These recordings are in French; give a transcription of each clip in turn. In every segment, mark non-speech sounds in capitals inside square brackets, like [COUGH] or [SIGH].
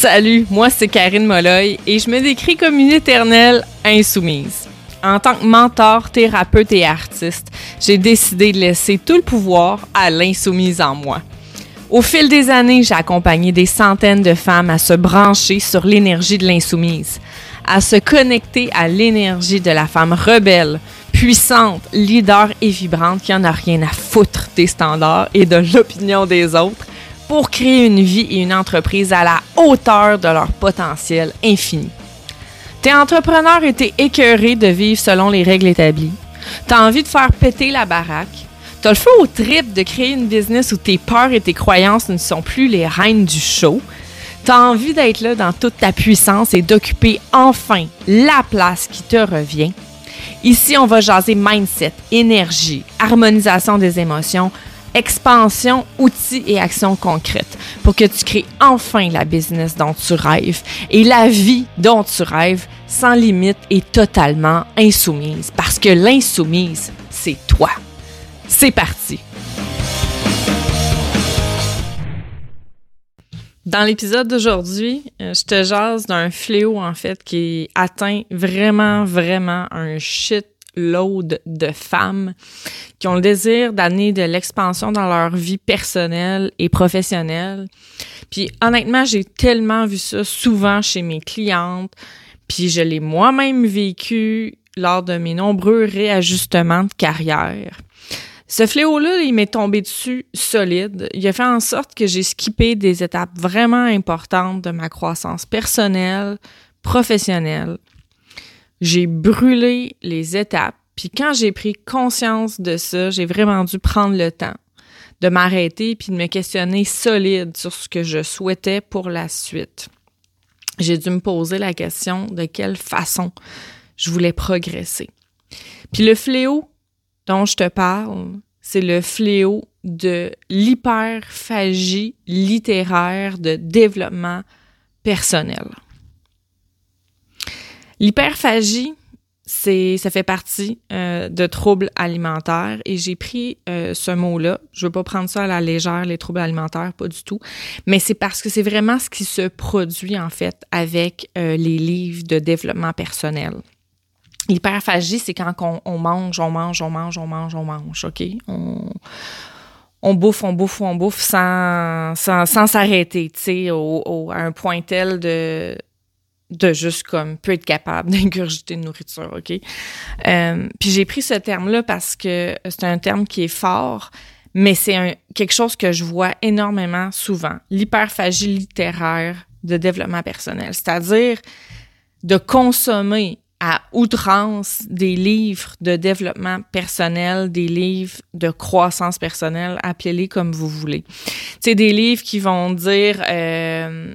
Salut, moi c'est Karine Molloy et je me décris comme une éternelle insoumise. En tant que mentor, thérapeute et artiste, j'ai décidé de laisser tout le pouvoir à l'insoumise en moi. Au fil des années, j'ai accompagné des centaines de femmes à se brancher sur l'énergie de l'insoumise, à se connecter à l'énergie de la femme rebelle, puissante, leader et vibrante qui en a rien à foutre des standards et de l'opinion des autres pour créer une vie et une entreprise à la hauteur de leur potentiel infini. T'es entrepreneur et t'es écœuré de vivre selon les règles établies. T'as envie de faire péter la baraque. T'as le feu au trip de créer une business où tes peurs et tes croyances ne sont plus les reines du show. T'as envie d'être là dans toute ta puissance et d'occuper enfin la place qui te revient. Ici, on va jaser mindset, énergie, harmonisation des émotions, expansion, outils et actions concrètes pour que tu crées enfin la business dont tu rêves et la vie dont tu rêves sans limite et totalement insoumise. Parce que l'insoumise, c'est toi. C'est parti. Dans l'épisode d'aujourd'hui, euh, je te jase d'un fléau en fait qui atteint vraiment, vraiment un shit load de femmes qui ont le désir d'amener de l'expansion dans leur vie personnelle et professionnelle. Puis honnêtement, j'ai tellement vu ça souvent chez mes clientes, puis je l'ai moi-même vécu lors de mes nombreux réajustements de carrière. Ce fléau-là, il m'est tombé dessus solide. Il a fait en sorte que j'ai skippé des étapes vraiment importantes de ma croissance personnelle, professionnelle. J'ai brûlé les étapes. Puis quand j'ai pris conscience de ça, j'ai vraiment dû prendre le temps de m'arrêter puis de me questionner solide sur ce que je souhaitais pour la suite. J'ai dû me poser la question de quelle façon je voulais progresser. Puis le fléau dont je te parle, c'est le fléau de l'hyperphagie littéraire de développement personnel. L'hyperphagie, c'est ça fait partie euh, de troubles alimentaires et j'ai pris euh, ce mot-là. Je veux pas prendre ça à la légère les troubles alimentaires, pas du tout, mais c'est parce que c'est vraiment ce qui se produit en fait avec euh, les livres de développement personnel. L'hyperphagie, c'est quand on, mange, on mange, on mange, on mange, on mange, OK? On, on bouffe, on bouffe, on bouffe sans sans, s'arrêter, tu sais, au, à un point tel de de juste comme peut être capable [LAUGHS] d'ingurgiter de nourriture, OK? Euh, puis j'ai pris ce terme-là parce que c'est un terme qui est fort, mais c'est quelque chose que je vois énormément souvent, l'hyperphagie littéraire de développement personnel, c'est-à-dire de consommer à outrance des livres de développement personnel, des livres de croissance personnelle, appelez-les comme vous voulez. C'est des livres qui vont dire euh,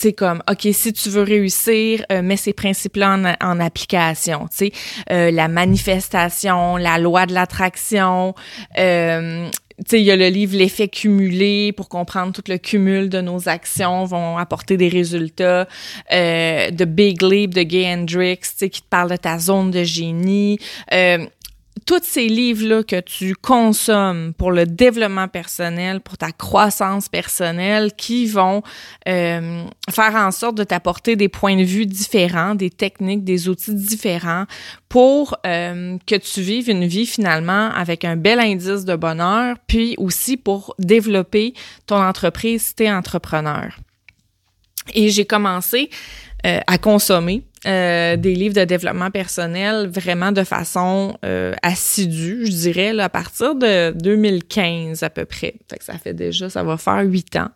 c'est comme ok si tu veux réussir euh, mets ces principes-là en, application tu sais euh, la manifestation la loi de l'attraction euh, tu sais, il y a le livre L'effet cumulé pour comprendre tout le cumul de nos actions vont apporter des résultats. Euh, The Big Leap de Gay Hendricks, tu sais, qui te parle de ta zone de génie. Euh, tous ces livres-là que tu consommes pour le développement personnel, pour ta croissance personnelle, qui vont euh, faire en sorte de t'apporter des points de vue différents, des techniques, des outils différents pour euh, que tu vives une vie finalement avec un bel indice de bonheur, puis aussi pour développer ton entreprise si tu es entrepreneur. Et j'ai commencé euh, à consommer euh, des livres de développement personnel vraiment de façon euh, assidue, je dirais, là, à partir de 2015 à peu près. Fait que ça fait déjà, ça va faire huit ans.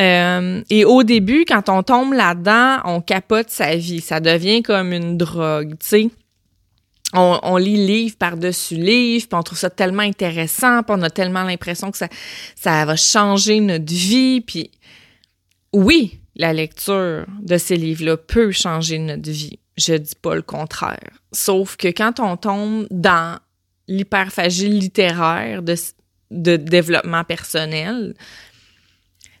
Euh, et au début, quand on tombe là-dedans, on capote sa vie. Ça devient comme une drogue, tu sais. On, on, lit livre par-dessus livre, puis on trouve ça tellement intéressant, puis on a tellement l'impression que ça, ça va changer notre vie, puis oui, la lecture de ces livres-là peut changer notre vie. Je dis pas le contraire. Sauf que quand on tombe dans l'hyperphagie littéraire de, développement personnel,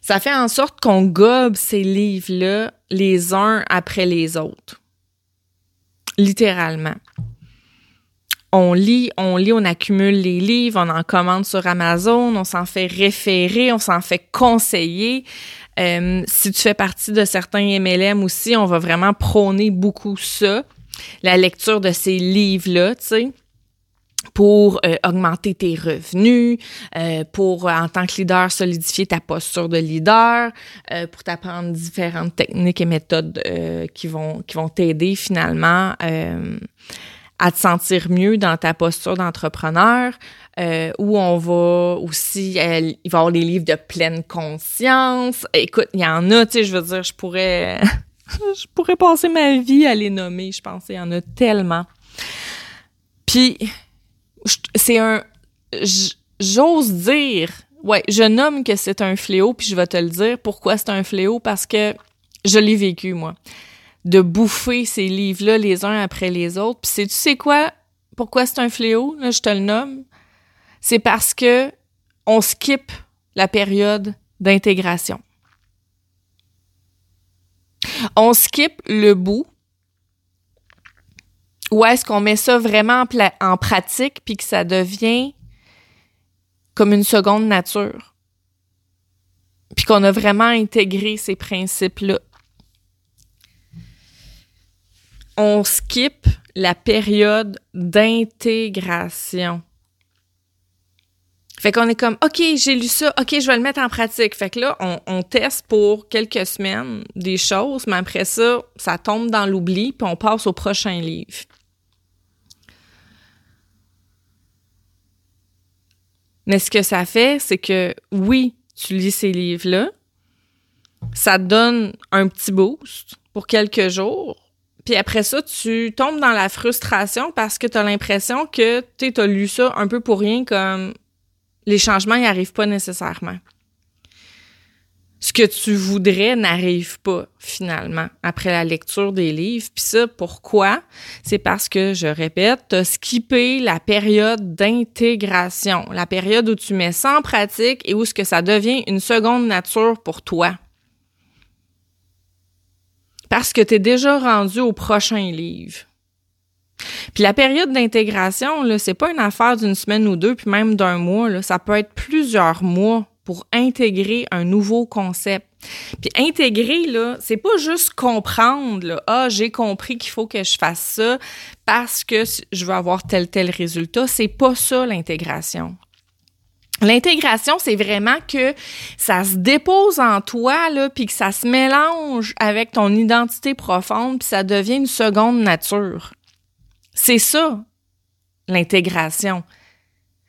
ça fait en sorte qu'on gobe ces livres-là les uns après les autres. Littéralement. On lit, on lit, on accumule les livres, on en commande sur Amazon, on s'en fait référer, on s'en fait conseiller. Euh, si tu fais partie de certains MLM aussi, on va vraiment prôner beaucoup ça, la lecture de ces livres-là, tu sais pour euh, augmenter tes revenus, euh, pour en tant que leader solidifier ta posture de leader, pour t'apprendre différentes techniques et méthodes qui vont qui vont t'aider finalement à te sentir mieux dans ta posture d'entrepreneur, euh, où on va aussi, il va y avoir des livres de pleine conscience. Écoute, il y en a, tu sais, je veux dire, je pourrais, [LAUGHS] je pourrais passer ma vie à les nommer, je pense, il y en a tellement. Puis, c'est un, j'ose dire, ouais, je nomme que c'est un fléau, puis je vais te le dire. Pourquoi c'est un fléau? Parce que je l'ai vécu, moi de bouffer ces livres-là les uns après les autres. Puis sais, tu sais quoi? Pourquoi c'est un fléau? Là, je te le nomme. C'est parce que on skip la période d'intégration. On skip le bout où est-ce qu'on met ça vraiment en, pratique puis que ça devient comme une seconde nature. Puis qu'on a vraiment intégré ces principes-là on skip la période d'intégration. Fait qu'on est comme, OK, j'ai lu ça, OK, je vais le mettre en pratique. Fait que là, on, teste pour quelques semaines des choses, mais après ça, ça tombe dans l'oubli, puis on passe au prochain livre. Mais ce que ça fait, c'est que oui, tu lis ces livres-là, ça te donne un petit boost pour quelques jours, puis après ça, tu tombes dans la frustration parce que tu as l'impression que tu as lu ça un peu pour rien, comme les changements n'y arrivent pas nécessairement. Ce que tu voudrais n'arrive pas finalement après la lecture des livres. Puis ça, pourquoi? C'est parce que, je répète, tu as skippé la période d'intégration, la période où tu mets ça en pratique et où ce que ça devient une seconde nature pour toi parce que tu es déjà rendu au prochain livre. Puis la période d'intégration, là, c'est pas une affaire d'une semaine ou deux, puis même d'un mois, là, ça peut être plusieurs mois pour intégrer un nouveau concept. Puis intégrer, là, c'est pas juste comprendre, là, ah, j'ai compris qu'il faut que je fasse ça parce que je veux avoir tel tel résultat. C'est pas ça l'intégration. L'intégration, c'est vraiment que ça se dépose en toi, là, puis que ça se mélange avec ton identité profonde, puis ça devient une seconde nature. C'est ça, l'intégration.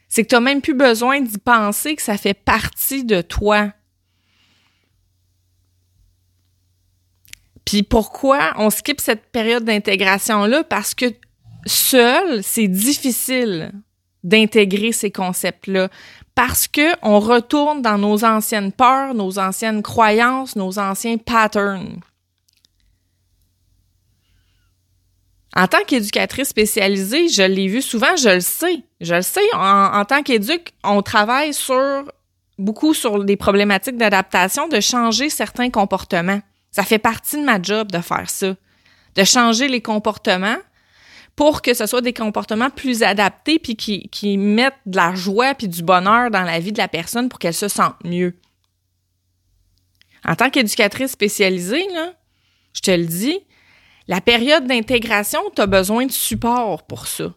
C'est que tu n'as même plus besoin d'y penser, que ça fait partie de toi. Puis pourquoi on skip cette période d'intégration-là? Parce que seul, c'est difficile d'intégrer ces concepts-là parce que on retourne dans nos anciennes peurs, nos anciennes croyances, nos anciens patterns. En tant qu'éducatrice spécialisée, je l'ai vu souvent, je le sais. Je le sais, en, tant qu'éduc, on travaille sur beaucoup sur des problématiques d'adaptation, de changer certains comportements. Ça fait partie de ma job de faire ça, de changer les comportements pour que ce soit des comportements plus adaptés puis qui, qui mettent de la joie puis du bonheur dans la vie de la personne pour qu'elle se sente mieux. En tant qu'éducatrice spécialisée, là, je te le dis, la période d'intégration, tu besoin de support pour ça.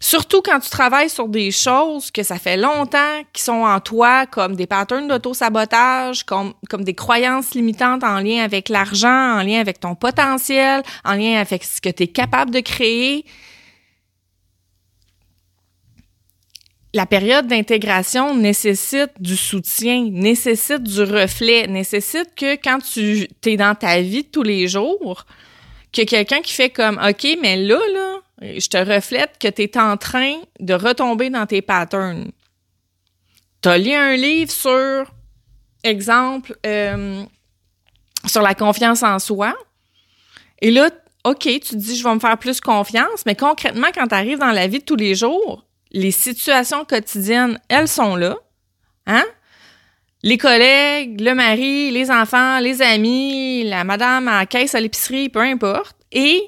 Surtout quand tu travailles sur des choses que ça fait longtemps qui sont en toi, comme des patterns d'auto-sabotage, comme, des croyances limitantes en lien avec l'argent, en lien avec ton potentiel, en lien avec ce que tu es capable de créer. La période d'intégration nécessite du soutien, nécessite du reflet, nécessite que quand tu es dans ta vie tous les jours, que quelqu'un qui fait comme OK, mais là, là, je te reflète que tu es en train de retomber dans tes patterns. Tu as lu un livre sur, exemple, euh, sur la confiance en soi. Et là, OK, tu te dis, je vais me faire plus confiance, mais concrètement, quand tu arrives dans la vie de tous les jours, les situations quotidiennes, elles sont là. Hein? Les collègues, le mari, les enfants, les amis, la madame à la caisse à l'épicerie, peu importe. Et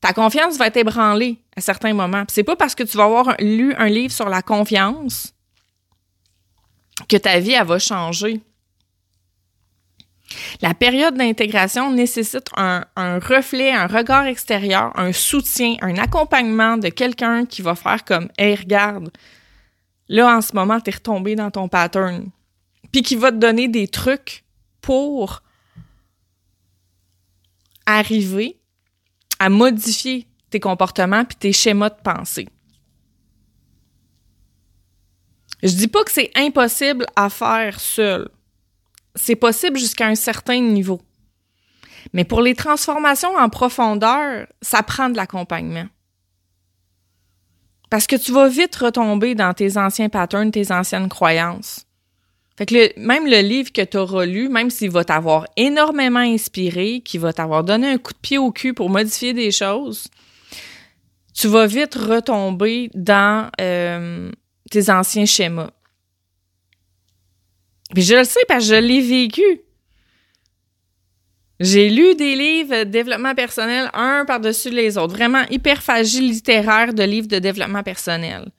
ta confiance va être ébranlée à certains moments. C'est pas parce que tu vas avoir lu un livre sur la confiance que ta vie elle va changer. La période d'intégration nécessite un, reflet, un regard extérieur, un soutien, un accompagnement de quelqu'un qui va faire comme Hey, regarde, là en ce moment, tu es retombé dans ton pattern. Puis qui va te donner des trucs pour arriver à modifier tes comportements puis tes schémas de pensée. Je dis pas que c'est impossible à faire seul. C'est possible jusqu'à un certain niveau. Mais pour les transformations en profondeur, ça prend de l'accompagnement. Parce que tu vas vite retomber dans tes anciens patterns, tes anciennes croyances. Fait que même le livre que tu auras lu, même s'il va t'avoir énormément inspiré, qui va t'avoir donné un coup de pied au cul pour modifier des choses, tu vas vite retomber dans euh, tes anciens schémas. Puis je le sais parce que je l'ai vécu. J'ai lu des livres de développement personnel, un par-dessus les autres. Vraiment hyperphagie littéraire de livres de développement personnel.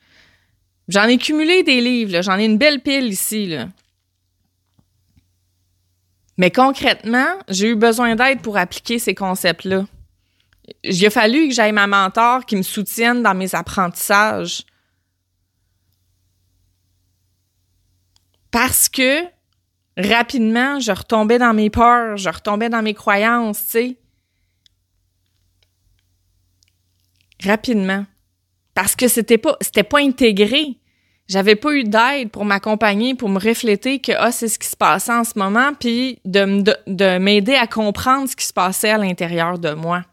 J'en ai cumulé des livres, j'en ai une belle pile ici. Là. Mais concrètement, j'ai eu besoin d'aide pour appliquer ces concepts-là. Il a fallu que j'aille ma mentor qui me soutienne dans mes apprentissages. Parce que rapidement, je retombais dans mes peurs, je retombais dans mes croyances, tu sais. Rapidement. Parce que c'était pas, c'était pas intégré. J'avais pas eu d'aide pour m'accompagner, pour me refléter que ah, c'est ce qui se passait en ce moment, puis de, de m'aider à comprendre ce qui se passait à l'intérieur de moi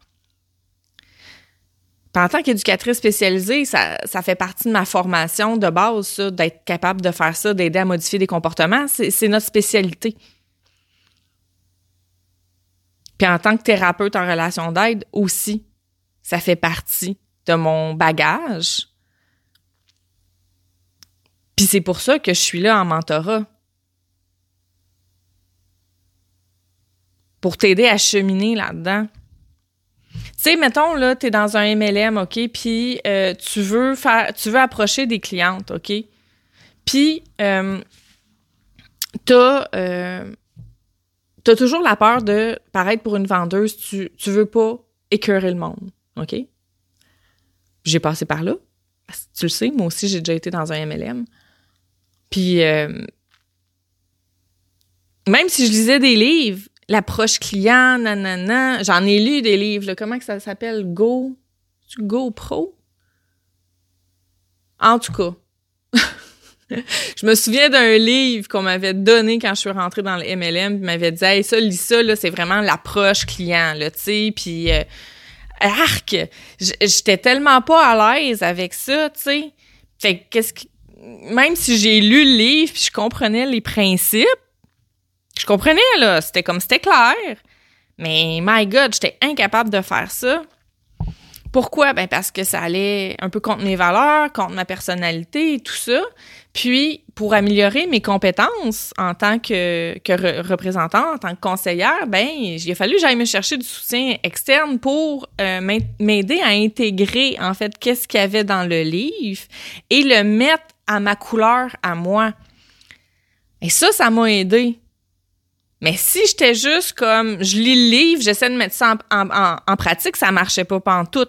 en tant qu'éducatrice spécialisée, ça, fait partie de ma formation de base, d'être capable de faire ça, d'aider à modifier des comportements. C'est notre spécialité. Puis en tant que thérapeute en relation d'aide aussi, ça fait partie de mon bagage. Puis c'est pour ça que je suis là en mentorat. Pour t'aider à cheminer là-dedans. Tu sais, mettons, là, tu es dans un MLM, OK, puis euh, tu veux faire, tu veux approcher des clientes, OK? Puis, euh, t'as, euh, as toujours la peur de paraître pour une vendeuse, tu, tu veux pas écœurer le monde, OK? J'ai passé par là. Tu le sais, moi aussi, j'ai déjà été dans un MLM. Puis, euh, même si je lisais des livres, l'approche client, nanana. J'en ai lu des livres, comment que ça s'appelle? Go? Go Pro? En tout cas. [LAUGHS] je me souviens d'un livre qu'on m'avait donné quand je suis rentrée dans le MLM, puis m'avait dit Hey, ça, lis ça, là, c'est vraiment l'approche client, là, tu sais, puis euh, arc! J'étais tellement pas à l'aise avec ça, tu sais. Fait qu'est-ce que. Même si j'ai lu le livre, puis je comprenais les principes, je comprenais, là. C'était comme, c'était clair. Mais, my God, j'étais incapable de faire ça. Pourquoi? Ben parce que ça allait un peu contre mes valeurs, contre ma personnalité et tout ça. Puis, pour améliorer mes compétences en tant que, que représentante, en tant que conseillère, ben, il a fallu que j'aille me chercher du soutien externe pour euh, m'aider à intégrer, en fait, qu'est-ce qu'il y avait dans le livre et le mettre à ma couleur, à moi. Et ça, ça m'a aidé. Mais si j'étais juste comme, je lis le livre, j'essaie de mettre ça en, pratique, ça marchait pas tout.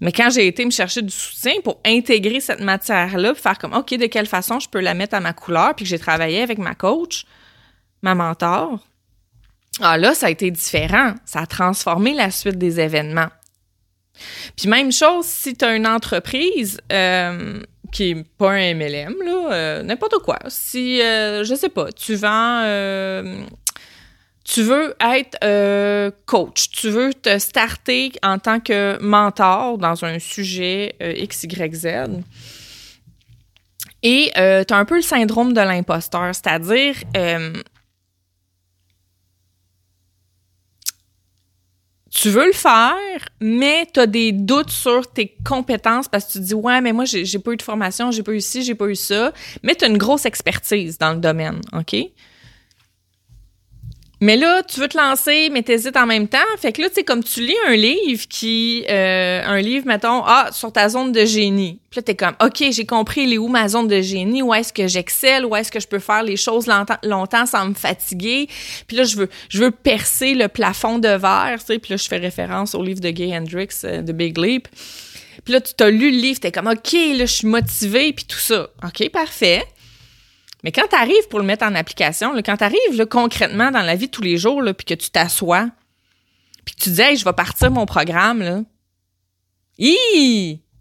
Mais quand j'ai été me chercher du soutien pour intégrer cette matière-là, faire comme, OK, de quelle façon je peux la mettre à ma couleur, puis que j'ai travaillé avec ma coach, ma mentor, ah là, ça a été différent. Ça a transformé la suite des événements. Puis même chose, si tu as une entreprise, euh, qui est pas un MLM, là, euh, n'importe quoi. Si, euh, je sais pas, tu vends, euh, tu veux être coach, tu veux te starter en tant que mentor dans un sujet X, Y, Z. Et tu as un peu le syndrome de l'imposteur, c'est-à-dire tu veux le faire, mais tu as des doutes sur tes compétences parce que tu te dis ouais, mais moi j'ai pas eu de formation, j'ai pas eu ci, j'ai pas eu ça, mais tu as une grosse expertise dans le domaine, OK? Mais là, tu veux te lancer, mais t'hésites en même temps. Fait que là, tu sais, comme tu lis un livre qui... Euh, un livre, mettons, ah, sur ta zone de génie. Puis là, t'es comme, OK, j'ai compris, il est où ma zone de génie? Où est-ce que j'excelle? Où est-ce que je peux faire les choses longtemps, sans me fatiguer? Puis là, je veux, je veux percer le plafond de verre, tu sais. Puis là, je fais référence au livre de Gay Hendrix, euh, The Big Leap. Puis là, tu t'as lu le livre, t'es comme, OK, là, je suis motivée, puis tout ça. OK, parfait. Mais quand tu arrives pour le mettre en application, là, quand tu arrives concrètement dans la vie de tous les jours, puis que tu t'assois, puis que tu dis, je vais partir mon programme, là.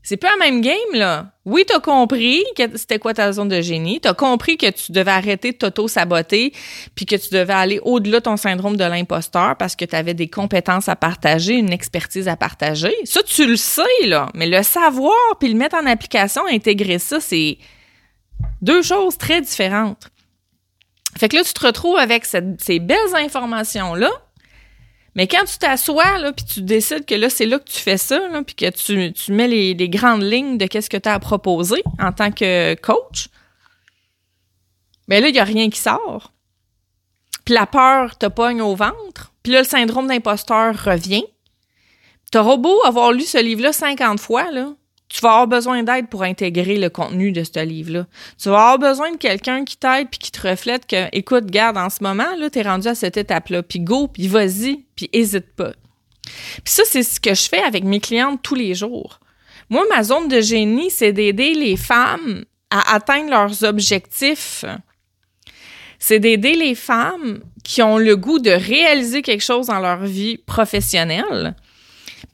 C'est pas la même game, là. Oui, t'as compris que c'était quoi ta zone de génie. T'as compris que tu devais arrêter de t'auto-saboter puis que tu devais aller au-delà de ton syndrome de l'imposteur parce que tu avais des compétences à partager, une expertise à partager. Ça, tu le sais, là. Mais le savoir puis le mettre en application, intégrer ça, c'est deux choses très différentes. Fait que là, tu te retrouves avec ces belles informations-là, mais quand tu t'assois, là, puis tu décides que là, c'est là que tu fais ça, là, puis que tu, tu mets les, les, grandes lignes de qu'est-ce que tu as à proposer en tant que coach, mais ben là, il n'y a rien qui sort. Puis la peur te pogne au ventre. Puis là, le syndrome d'imposteur revient. T'auras beau avoir lu ce livre-là 50 fois, là, tu vas avoir besoin d'aide pour intégrer le contenu de ce livre-là. Tu vas avoir besoin de quelqu'un qui t'aide puis qui te reflète que, écoute, garde, en ce moment, là, t'es rendu à cette étape-là, puis go, puis vas-y, puis hésite pas. Puis ça, c'est ce que je fais avec mes clientes tous les jours. Moi, ma zone de génie, c'est d'aider les femmes à atteindre leurs objectifs. C'est d'aider les femmes qui ont le goût de réaliser quelque chose dans leur vie professionnelle,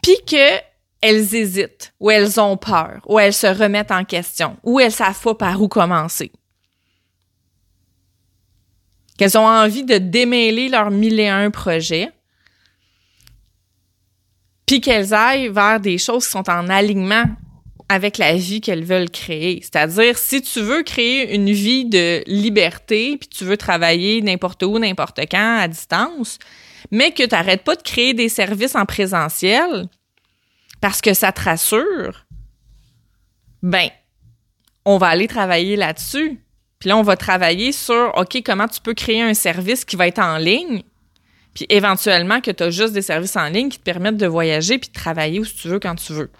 puis que elles hésitent, ou elles ont peur, ou elles se remettent en question, ou elles savent pas par où commencer. Qu'elles ont envie de démêler leurs mille et un projets, puis qu'elles aillent vers des choses qui sont en alignement avec la vie qu'elles veulent créer. C'est-à-dire, si tu veux créer une vie de liberté, puis tu veux travailler n'importe où, n'importe quand, à distance, mais que tu n'arrêtes pas de créer des services en présentiel, parce que ça te rassure, ben, on va aller travailler là-dessus. Puis là, on va travailler sur, OK, comment tu peux créer un service qui va être en ligne, puis éventuellement que tu as juste des services en ligne qui te permettent de voyager puis de travailler où tu veux quand tu veux.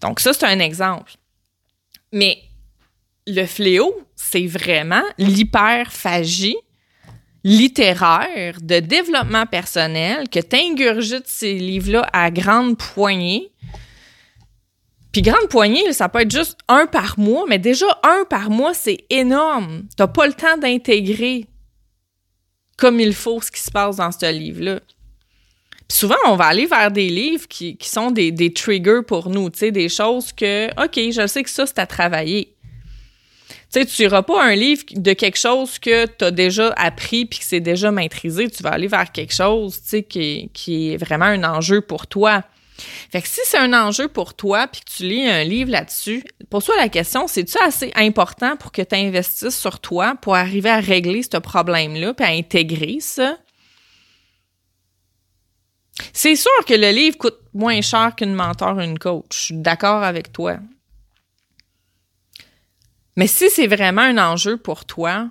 Donc ça, c'est un exemple. Mais le fléau, c'est vraiment l'hyperphagie littéraire de développement personnel que t'ingurgites ces livres-là à grande poignée. Puis grande poignée, ça peut être juste un par mois, mais déjà un par mois, c'est énorme. T'as pas le temps d'intégrer comme il faut ce qui se passe dans ce livre-là. souvent, on va aller vers des livres qui, qui sont des, des triggers pour nous, tu sais, des choses que, OK, je sais que ça, c'est à travailler. Tu sais, tu n'iras pas un livre de quelque chose que tu as déjà appris puis que c'est déjà maîtrisé. Tu vas aller vers quelque chose, tu sais, qui, est vraiment un enjeu pour toi. Fait que si c'est un enjeu pour toi puis que tu lis un livre là-dessus, pose-toi la question, c'est-tu assez important pour que tu investisses sur toi pour arriver à régler ce problème-là puis à intégrer ça? C'est sûr que le livre coûte moins cher qu'une mentor ou une coach. Je suis d'accord avec toi. Mais si c'est vraiment un enjeu pour toi,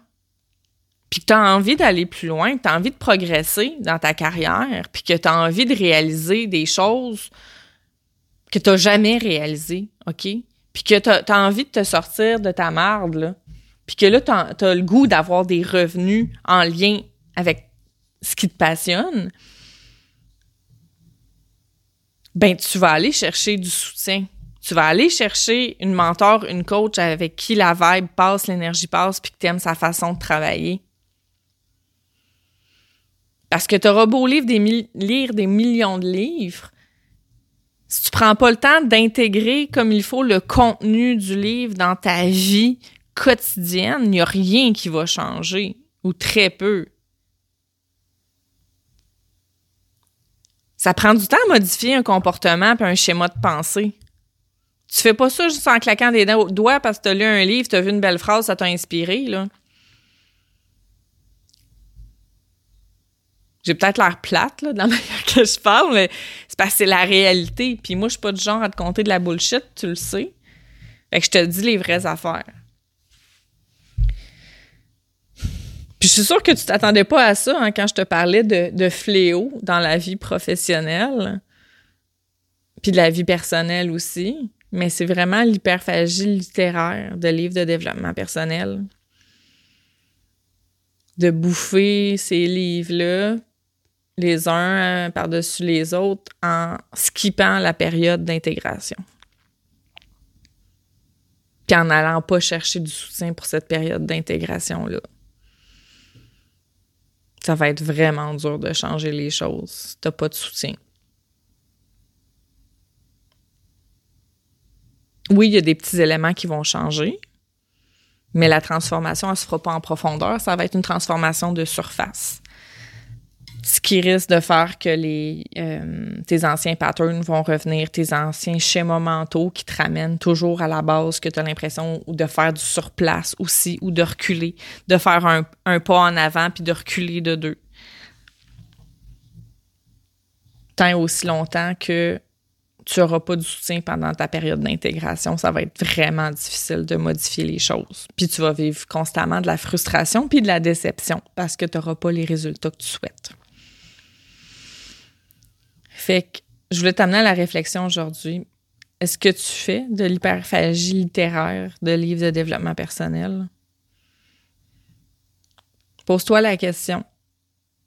puis que tu as envie d'aller plus loin, que tu as envie de progresser dans ta carrière, puis que tu as envie de réaliser des choses que tu n'as jamais réalisées, OK? Puis que tu as, envie de te sortir de ta marde, là. Puis que là, tu as, le goût d'avoir des revenus en lien avec ce qui te passionne, ben tu vas aller chercher du soutien tu vas aller chercher une mentor, une coach avec qui la vibe passe, l'énergie passe, puis que tu aimes sa façon de travailler. Parce que tu auras beau lire des, millions de livres, si tu prends pas le temps d'intégrer comme il faut le contenu du livre dans ta vie quotidienne, il n'y a rien qui va changer, ou très peu. Ça prend du temps à modifier un comportement et un schéma de pensée. Tu fais pas ça juste en claquant des doigts parce que t'as lu un livre, t'as vu une belle phrase, ça t'a inspiré, là? J'ai peut-être l'air plate, là, de la [LAUGHS] manière que je parle, mais c'est parce que c'est la réalité. Puis moi, je suis pas du genre à te compter de la bullshit, tu le sais. Fait que je te dis les vraies affaires. Puis je suis sûre que tu t'attendais pas à ça hein, quand je te parlais de, de fléau dans la vie professionnelle, puis de la vie personnelle aussi. Mais c'est vraiment l'hyperphagie littéraire de livres de développement personnel. De bouffer ces livres-là, les uns par-dessus les autres, en skippant la période d'intégration. Puis en n'allant pas chercher du soutien pour cette période d'intégration-là. Ça va être vraiment dur de changer les choses. T'as pas de soutien. Oui, il y a des petits éléments qui vont changer, mais la transformation, elle se fera pas en profondeur. Ça va être une transformation de surface ce qui risque de faire que les, euh, tes anciens patterns vont revenir, tes anciens schémas mentaux qui te ramènent toujours à la base que tu as l'impression de faire du surplace aussi ou de reculer, de faire un, un pas en avant puis de reculer de deux. Tant aussi longtemps que tu n'auras pas de soutien pendant ta période d'intégration, ça va être vraiment difficile de modifier les choses. Puis tu vas vivre constamment de la frustration puis de la déception parce que tu n'auras pas les résultats que tu souhaites. Fait que je voulais t'amener à la réflexion aujourd'hui. Est-ce que tu fais de l'hyperphagie littéraire de livres de développement personnel? Pose-toi la question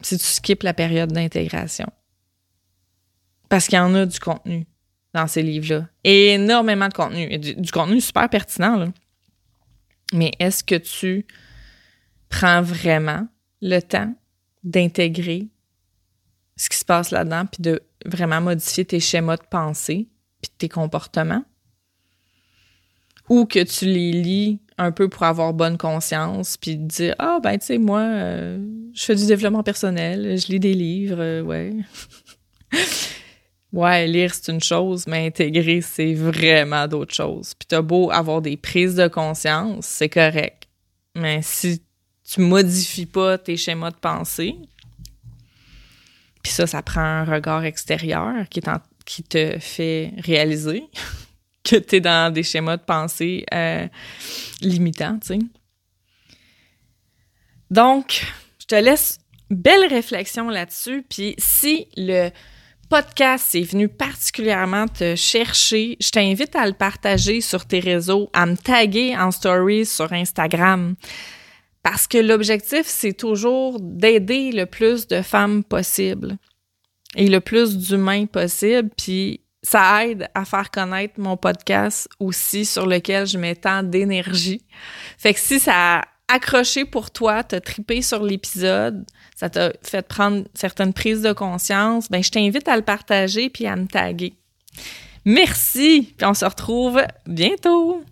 si tu skippes la période d'intégration. Parce qu'il y en a du contenu dans ces livres-là. Énormément de contenu. Du, contenu super pertinent. Là. Mais est-ce que tu prends vraiment le temps d'intégrer ce qui se passe là-dedans, puis de vraiment modifier tes schémas de pensée, puis tes comportements? Ou que tu les lis un peu pour avoir bonne conscience, puis dire Ah, ben, tu sais, moi, euh, je fais du développement personnel, je lis des livres, euh, ouais. Ouais, lire, c'est une chose, mais intégrer, c'est vraiment d'autres choses. Puis t'as beau avoir des prises de conscience, c'est correct. Mais si tu modifies pas tes schémas de pensée, puis ça, ça prend un regard extérieur qui, te fait réaliser [LAUGHS] que tu es dans des schémas de pensée euh, limitants, tu sais. Donc, je te laisse belle réflexion là-dessus. Puis si le podcast est venu particulièrement te chercher, je t'invite à le partager sur tes réseaux, à me taguer en stories sur Instagram. Parce que l'objectif, c'est toujours d'aider le plus de femmes possible et le plus d'humains possible. Puis ça aide à faire connaître mon podcast aussi sur lequel je mets tant d'énergie. Fait que si ça a accroché pour toi, t'as tripé sur l'épisode, ça t'a fait prendre certaines prises de conscience, ben je t'invite à le partager puis à me taguer. Merci, puis on se retrouve bientôt.